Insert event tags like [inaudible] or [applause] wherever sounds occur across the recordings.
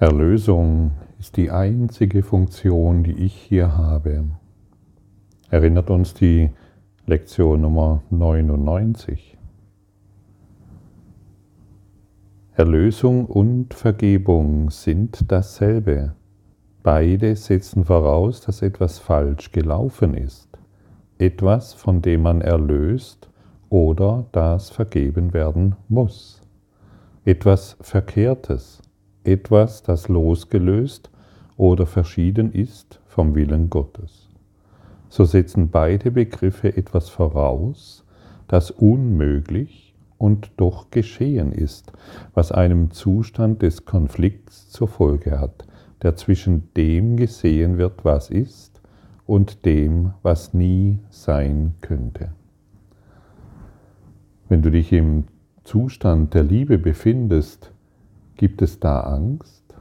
Erlösung ist die einzige Funktion, die ich hier habe. Erinnert uns die Lektion Nummer 99. Erlösung und Vergebung sind dasselbe. Beide setzen voraus, dass etwas falsch gelaufen ist, etwas, von dem man erlöst oder das vergeben werden muss, etwas Verkehrtes, etwas, das losgelöst oder verschieden ist vom Willen Gottes. So setzen beide Begriffe etwas voraus, das unmöglich und doch geschehen ist, was einem Zustand des Konflikts zur Folge hat, der zwischen dem gesehen wird, was ist, und dem, was nie sein könnte. Wenn du dich im Zustand der Liebe befindest, Gibt es da Angst?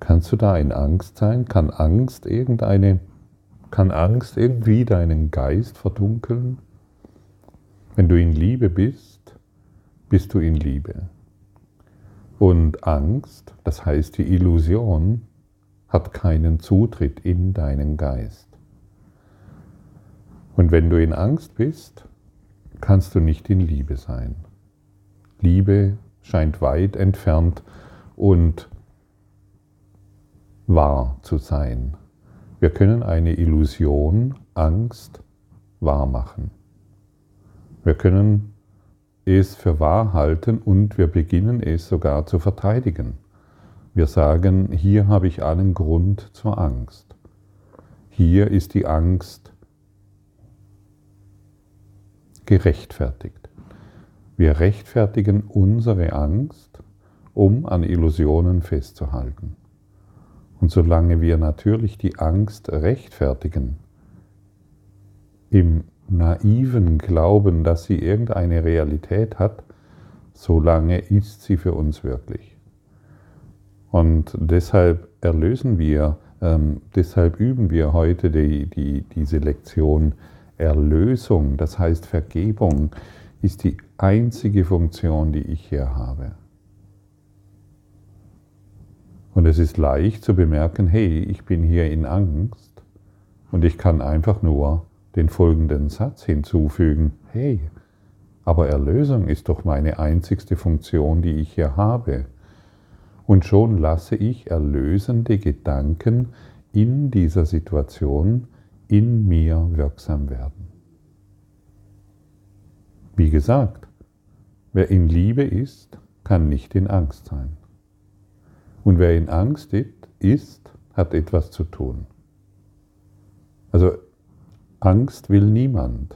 Kannst du da in Angst sein? Kann Angst irgendeine, kann Angst irgendwie deinen Geist verdunkeln? Wenn du in Liebe bist, bist du in Liebe. Und Angst, das heißt die Illusion, hat keinen Zutritt in deinen Geist. Und wenn du in Angst bist, kannst du nicht in Liebe sein. Liebe scheint weit entfernt und wahr zu sein. Wir können eine Illusion, Angst wahr machen. Wir können es für wahr halten und wir beginnen es sogar zu verteidigen. Wir sagen, hier habe ich allen Grund zur Angst. Hier ist die Angst gerechtfertigt. Wir rechtfertigen unsere Angst, um an Illusionen festzuhalten. Und solange wir natürlich die Angst rechtfertigen, im naiven Glauben, dass sie irgendeine Realität hat, solange ist sie für uns wirklich. Und deshalb erlösen wir, ähm, deshalb üben wir heute die, die, diese Lektion Erlösung, das heißt Vergebung, ist die einzige Funktion, die ich hier habe. Und es ist leicht zu bemerken, hey, ich bin hier in Angst und ich kann einfach nur den folgenden Satz hinzufügen, hey, aber Erlösung ist doch meine einzigste Funktion, die ich hier habe. Und schon lasse ich erlösende Gedanken in dieser Situation in mir wirksam werden. Wie gesagt, wer in Liebe ist, kann nicht in Angst sein. Und wer in Angst ist, hat etwas zu tun. Also Angst will niemand.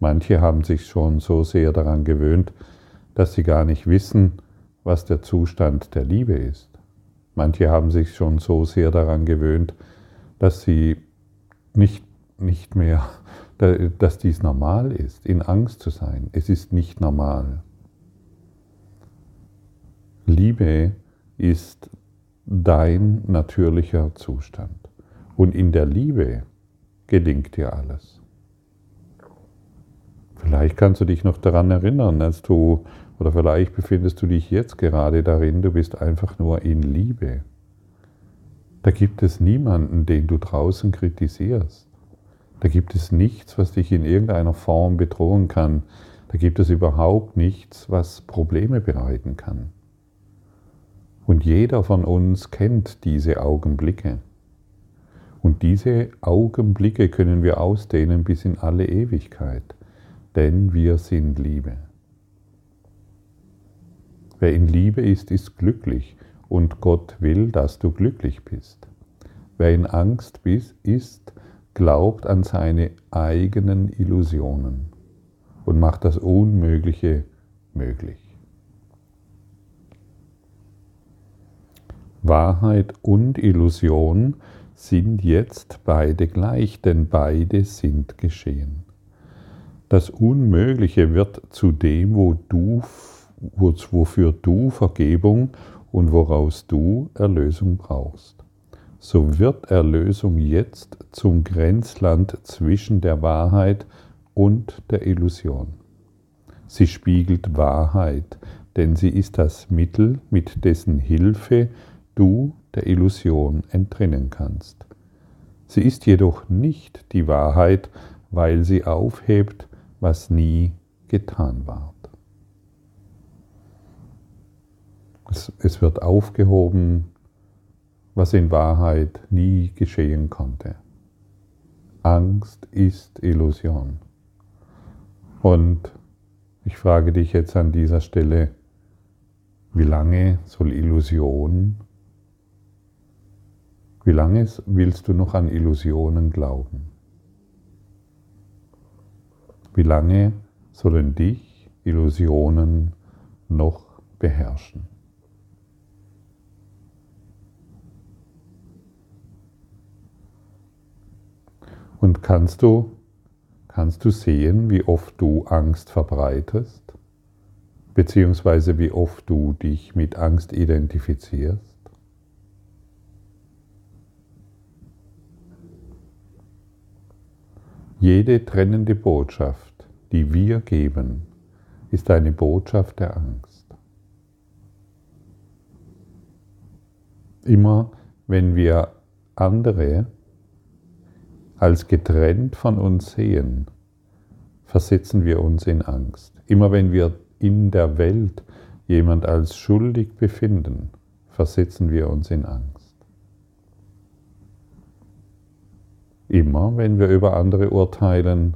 Manche haben sich schon so sehr daran gewöhnt, dass sie gar nicht wissen, was der Zustand der Liebe ist. Manche haben sich schon so sehr daran gewöhnt, dass sie nicht, nicht mehr [laughs] dass dies normal ist, in Angst zu sein. Es ist nicht normal. Liebe ist dein natürlicher Zustand. Und in der Liebe gelingt dir alles. Vielleicht kannst du dich noch daran erinnern, als du, oder vielleicht befindest du dich jetzt gerade darin, du bist einfach nur in Liebe. Da gibt es niemanden, den du draußen kritisierst. Da gibt es nichts, was dich in irgendeiner Form bedrohen kann. Da gibt es überhaupt nichts, was Probleme bereiten kann. Und jeder von uns kennt diese Augenblicke. Und diese Augenblicke können wir ausdehnen bis in alle Ewigkeit, denn wir sind Liebe. Wer in Liebe ist, ist glücklich und Gott will, dass du glücklich bist. Wer in Angst ist, glaubt an seine eigenen Illusionen und macht das Unmögliche möglich. Wahrheit und Illusion sind jetzt beide gleich, denn beide sind geschehen. Das Unmögliche wird zu dem, wo du, wofür du Vergebung und woraus du Erlösung brauchst so wird Erlösung jetzt zum Grenzland zwischen der Wahrheit und der Illusion. Sie spiegelt Wahrheit, denn sie ist das Mittel, mit dessen Hilfe du der Illusion entrinnen kannst. Sie ist jedoch nicht die Wahrheit, weil sie aufhebt, was nie getan ward. Es, es wird aufgehoben, was in Wahrheit nie geschehen konnte. Angst ist Illusion. Und ich frage dich jetzt an dieser Stelle, wie lange soll Illusion, wie lange willst du noch an Illusionen glauben? Wie lange sollen dich Illusionen noch beherrschen? Und kannst du, kannst du sehen, wie oft du Angst verbreitest, beziehungsweise wie oft du dich mit Angst identifizierst? Jede trennende Botschaft, die wir geben, ist eine Botschaft der Angst. Immer wenn wir andere als getrennt von uns sehen, versetzen wir uns in Angst. Immer wenn wir in der Welt jemand als schuldig befinden, versetzen wir uns in Angst. Immer wenn wir über andere urteilen,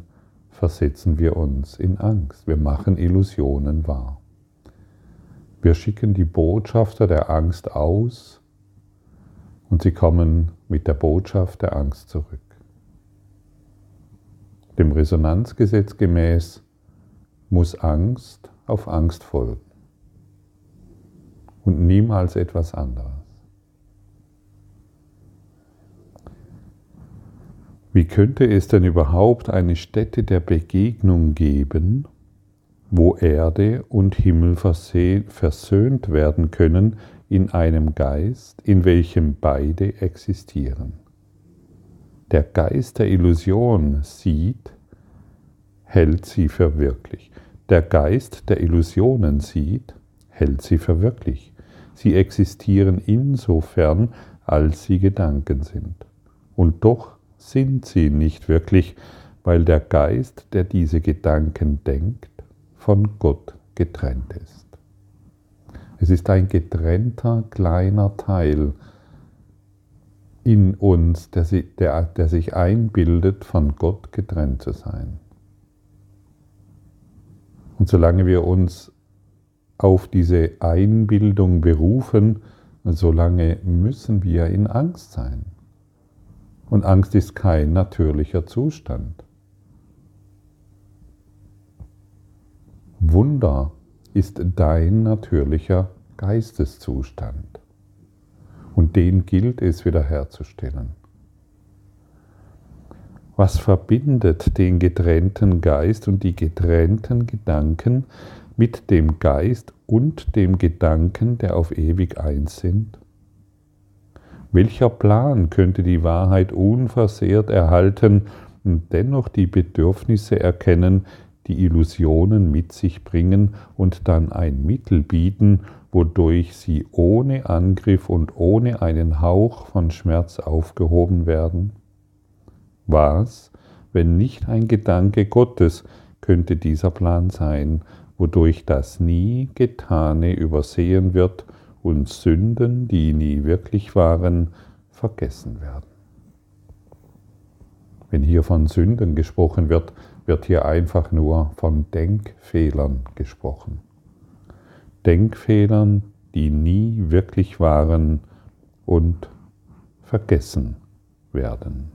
versetzen wir uns in Angst. Wir machen Illusionen wahr. Wir schicken die Botschafter der Angst aus und sie kommen mit der Botschaft der Angst zurück. Dem Resonanzgesetz gemäß muss Angst auf Angst folgen und niemals etwas anderes. Wie könnte es denn überhaupt eine Stätte der Begegnung geben, wo Erde und Himmel versöhnt werden können in einem Geist, in welchem beide existieren? Der Geist der Illusion sieht, hält sie für wirklich. Der Geist der Illusionen sieht, hält sie für wirklich. Sie existieren insofern, als sie Gedanken sind. Und doch sind sie nicht wirklich, weil der Geist, der diese Gedanken denkt, von Gott getrennt ist. Es ist ein getrennter kleiner Teil in uns, der, der, der sich einbildet, von Gott getrennt zu sein. Und solange wir uns auf diese Einbildung berufen, solange müssen wir in Angst sein. Und Angst ist kein natürlicher Zustand. Wunder ist dein natürlicher Geisteszustand. Und den gilt es wiederherzustellen. Was verbindet den getrennten Geist und die getrennten Gedanken mit dem Geist und dem Gedanken, der auf ewig eins sind? Welcher Plan könnte die Wahrheit unversehrt erhalten und dennoch die Bedürfnisse erkennen, die Illusionen mit sich bringen und dann ein Mittel bieten, wodurch sie ohne Angriff und ohne einen Hauch von Schmerz aufgehoben werden? Was, wenn nicht ein Gedanke Gottes, könnte dieser Plan sein, wodurch das nie Getane übersehen wird und Sünden, die nie wirklich waren, vergessen werden. Wenn hier von Sünden gesprochen wird, wird hier einfach nur von Denkfehlern gesprochen. Denkfehlern, die nie wirklich waren und vergessen werden.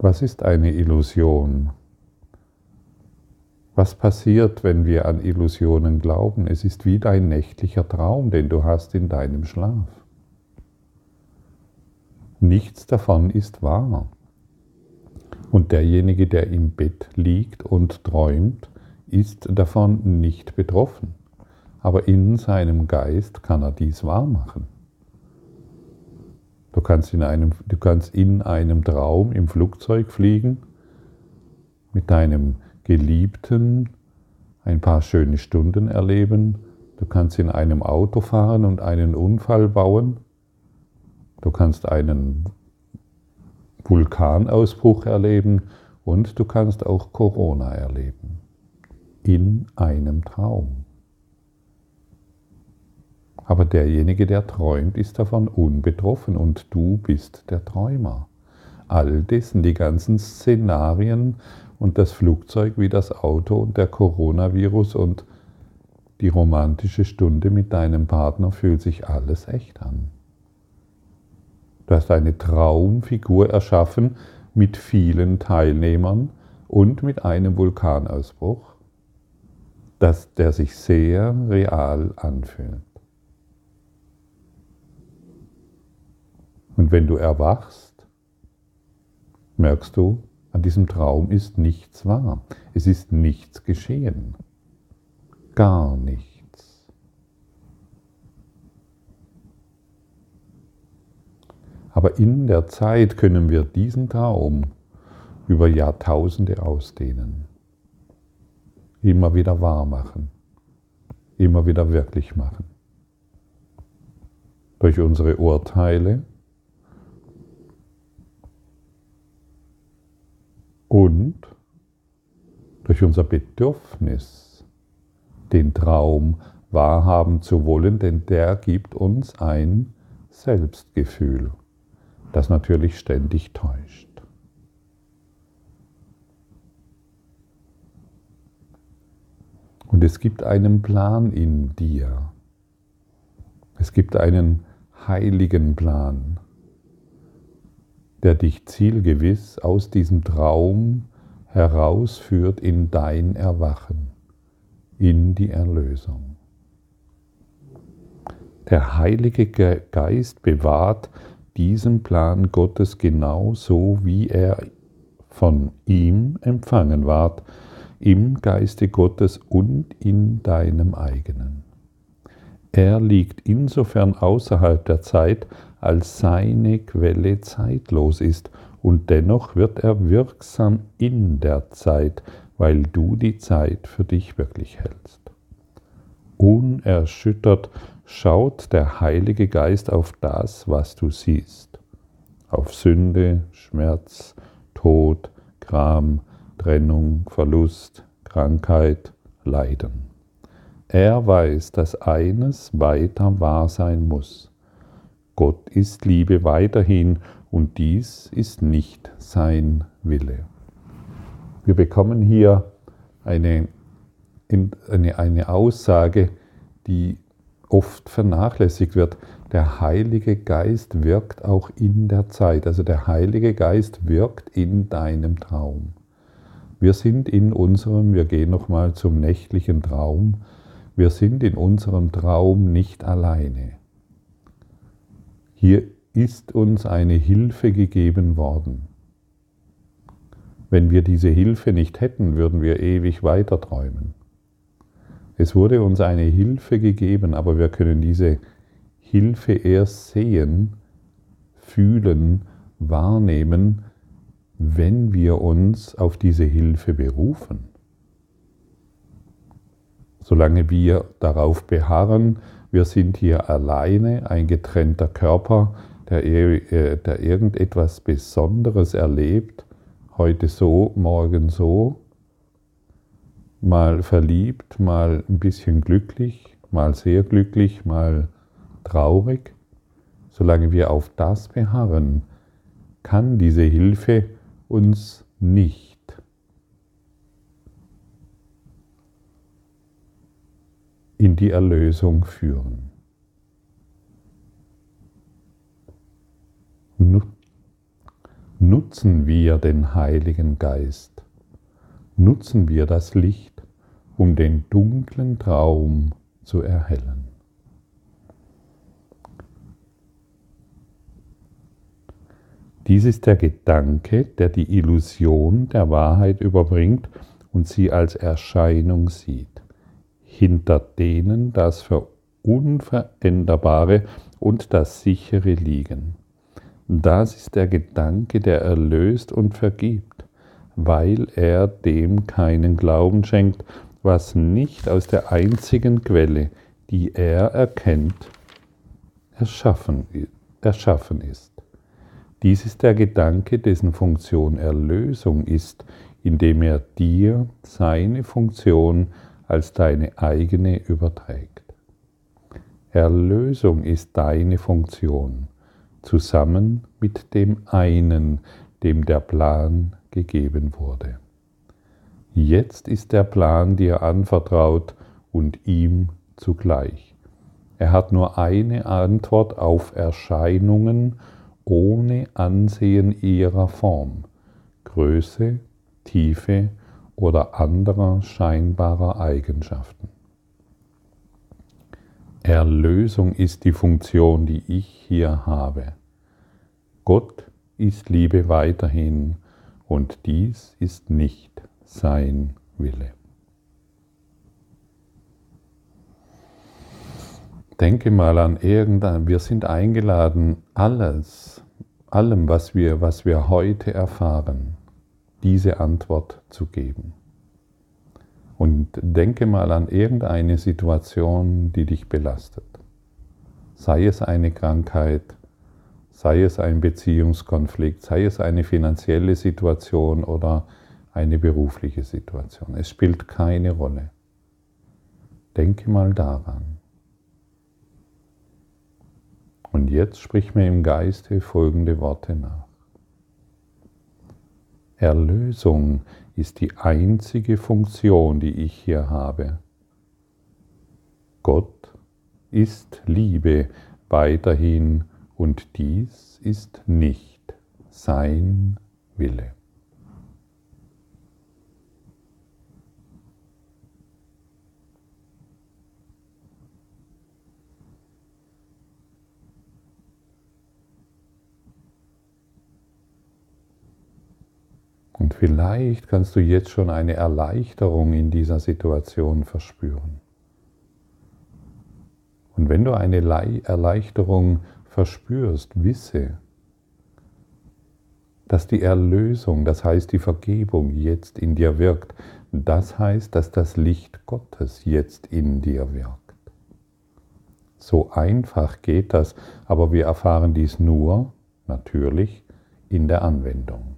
Was ist eine Illusion? Was passiert, wenn wir an Illusionen glauben? Es ist wie dein nächtlicher Traum, den du hast in deinem Schlaf. Nichts davon ist wahr. Und derjenige, der im Bett liegt und träumt, ist davon nicht betroffen. Aber in seinem Geist kann er dies wahr machen. Du kannst in einem, du kannst in einem Traum im Flugzeug fliegen, mit deinem Geliebten ein paar schöne Stunden erleben. Du kannst in einem Auto fahren und einen Unfall bauen. Du kannst einen Vulkanausbruch erleben und du kannst auch Corona erleben. In einem Traum. Aber derjenige, der träumt, ist davon unbetroffen und du bist der Träumer. All dessen, die ganzen Szenarien und das Flugzeug wie das Auto und der Coronavirus und die romantische Stunde mit deinem Partner fühlt sich alles echt an. Du hast eine Traumfigur erschaffen mit vielen Teilnehmern und mit einem Vulkanausbruch, das, der sich sehr real anfühlt. Und wenn du erwachst, merkst du, an diesem Traum ist nichts wahr. Es ist nichts geschehen. Gar nichts. Aber in der Zeit können wir diesen Traum über Jahrtausende ausdehnen. Immer wieder wahr machen. Immer wieder wirklich machen. Durch unsere Urteile, und durch unser Bedürfnis, den Traum wahrhaben zu wollen, denn der gibt uns ein Selbstgefühl, das natürlich ständig täuscht. Und es gibt einen Plan in dir. Es gibt einen heiligen Plan der dich zielgewiss aus diesem Traum herausführt in dein Erwachen, in die Erlösung. Der Heilige Geist bewahrt diesen Plan Gottes genau so, wie er von ihm empfangen ward, im Geiste Gottes und in deinem eigenen. Er liegt insofern außerhalb der Zeit, als seine Quelle zeitlos ist, und dennoch wird er wirksam in der Zeit, weil du die Zeit für dich wirklich hältst. Unerschüttert schaut der Heilige Geist auf das, was du siehst, auf Sünde, Schmerz, Tod, Gram, Trennung, Verlust, Krankheit, Leiden. Er weiß, dass eines weiter wahr sein muss. Gott ist Liebe weiterhin und dies ist nicht sein Wille. Wir bekommen hier eine, eine, eine Aussage, die oft vernachlässigt wird. Der Heilige Geist wirkt auch in der Zeit. Also der Heilige Geist wirkt in deinem Traum. Wir sind in unserem, wir gehen nochmal zum nächtlichen Traum, wir sind in unserem Traum nicht alleine. Hier ist uns eine Hilfe gegeben worden. Wenn wir diese Hilfe nicht hätten, würden wir ewig weiter träumen. Es wurde uns eine Hilfe gegeben, aber wir können diese Hilfe erst sehen, fühlen, wahrnehmen, wenn wir uns auf diese Hilfe berufen. Solange wir darauf beharren, wir sind hier alleine, ein getrennter Körper, der, äh, der irgendetwas Besonderes erlebt, heute so, morgen so, mal verliebt, mal ein bisschen glücklich, mal sehr glücklich, mal traurig. Solange wir auf das beharren, kann diese Hilfe uns nicht in die Erlösung führen. Nutzen wir den Heiligen Geist, nutzen wir das Licht, um den dunklen Traum zu erhellen. Dies ist der Gedanke, der die Illusion der Wahrheit überbringt und sie als Erscheinung sieht hinter denen das Unveränderbare und das Sichere liegen. Das ist der Gedanke, der erlöst und vergibt, weil er dem keinen Glauben schenkt, was nicht aus der einzigen Quelle, die er erkennt, erschaffen, erschaffen ist. Dies ist der Gedanke, dessen Funktion Erlösung ist, indem er dir seine Funktion als deine eigene überträgt. Erlösung ist deine Funktion, zusammen mit dem einen, dem der Plan gegeben wurde. Jetzt ist der Plan dir anvertraut und ihm zugleich. Er hat nur eine Antwort auf Erscheinungen ohne Ansehen ihrer Form, Größe, Tiefe oder anderer scheinbarer Eigenschaften. Erlösung ist die Funktion, die ich hier habe. Gott ist Liebe weiterhin und dies ist nicht sein Wille. Denke mal an irgendein, wir sind eingeladen, alles, allem, was wir, was wir heute erfahren, diese Antwort zu geben. Und denke mal an irgendeine Situation, die dich belastet. Sei es eine Krankheit, sei es ein Beziehungskonflikt, sei es eine finanzielle Situation oder eine berufliche Situation. Es spielt keine Rolle. Denke mal daran. Und jetzt sprich mir im Geiste folgende Worte nach. Erlösung ist die einzige Funktion, die ich hier habe. Gott ist Liebe weiterhin und dies ist nicht sein Wille. Und vielleicht kannst du jetzt schon eine Erleichterung in dieser Situation verspüren. Und wenn du eine Erleichterung verspürst, wisse, dass die Erlösung, das heißt die Vergebung, jetzt in dir wirkt. Das heißt, dass das Licht Gottes jetzt in dir wirkt. So einfach geht das, aber wir erfahren dies nur, natürlich, in der Anwendung.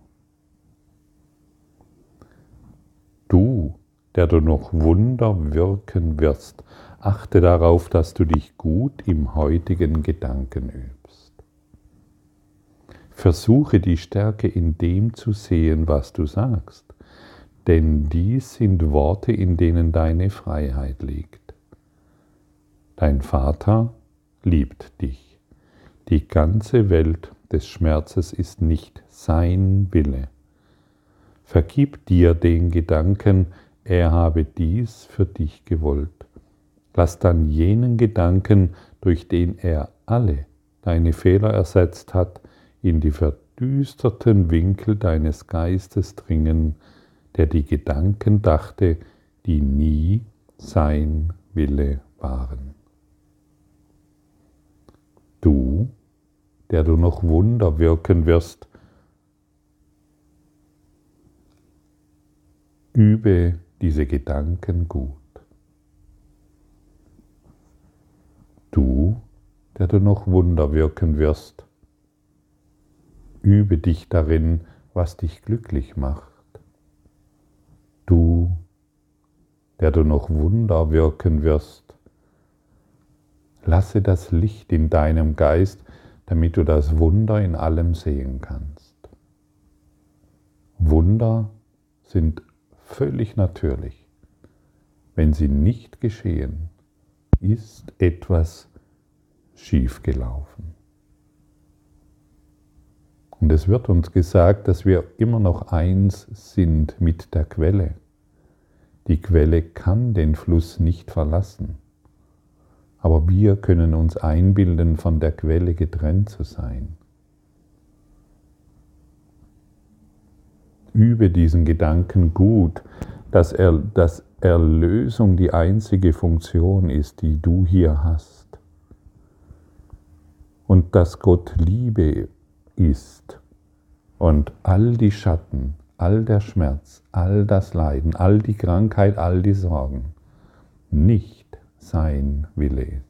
Du, der du noch Wunder wirken wirst, achte darauf, dass du dich gut im heutigen Gedanken übst. Versuche die Stärke in dem zu sehen, was du sagst, denn dies sind Worte, in denen deine Freiheit liegt. Dein Vater liebt dich. Die ganze Welt des Schmerzes ist nicht sein Wille. Vergib dir den Gedanken, er habe dies für dich gewollt. Lass dann jenen Gedanken, durch den er alle deine Fehler ersetzt hat, in die verdüsterten Winkel deines Geistes dringen, der die Gedanken dachte, die nie sein Wille waren. Du, der du noch Wunder wirken wirst, Übe diese Gedanken gut. Du, der du noch Wunder wirken wirst, übe dich darin, was dich glücklich macht. Du, der du noch Wunder wirken wirst, lasse das Licht in deinem Geist, damit du das Wunder in allem sehen kannst. Wunder sind völlig natürlich. Wenn sie nicht geschehen, ist etwas schiefgelaufen. Und es wird uns gesagt, dass wir immer noch eins sind mit der Quelle. Die Quelle kann den Fluss nicht verlassen. Aber wir können uns einbilden, von der Quelle getrennt zu sein. Übe diesen Gedanken gut, dass, er, dass Erlösung die einzige Funktion ist, die du hier hast. Und dass Gott Liebe ist und all die Schatten, all der Schmerz, all das Leiden, all die Krankheit, all die Sorgen nicht sein Wille ist.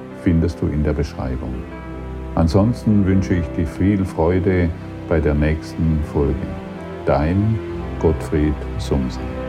findest du in der Beschreibung. Ansonsten wünsche ich dir viel Freude bei der nächsten Folge. Dein Gottfried Sumsen.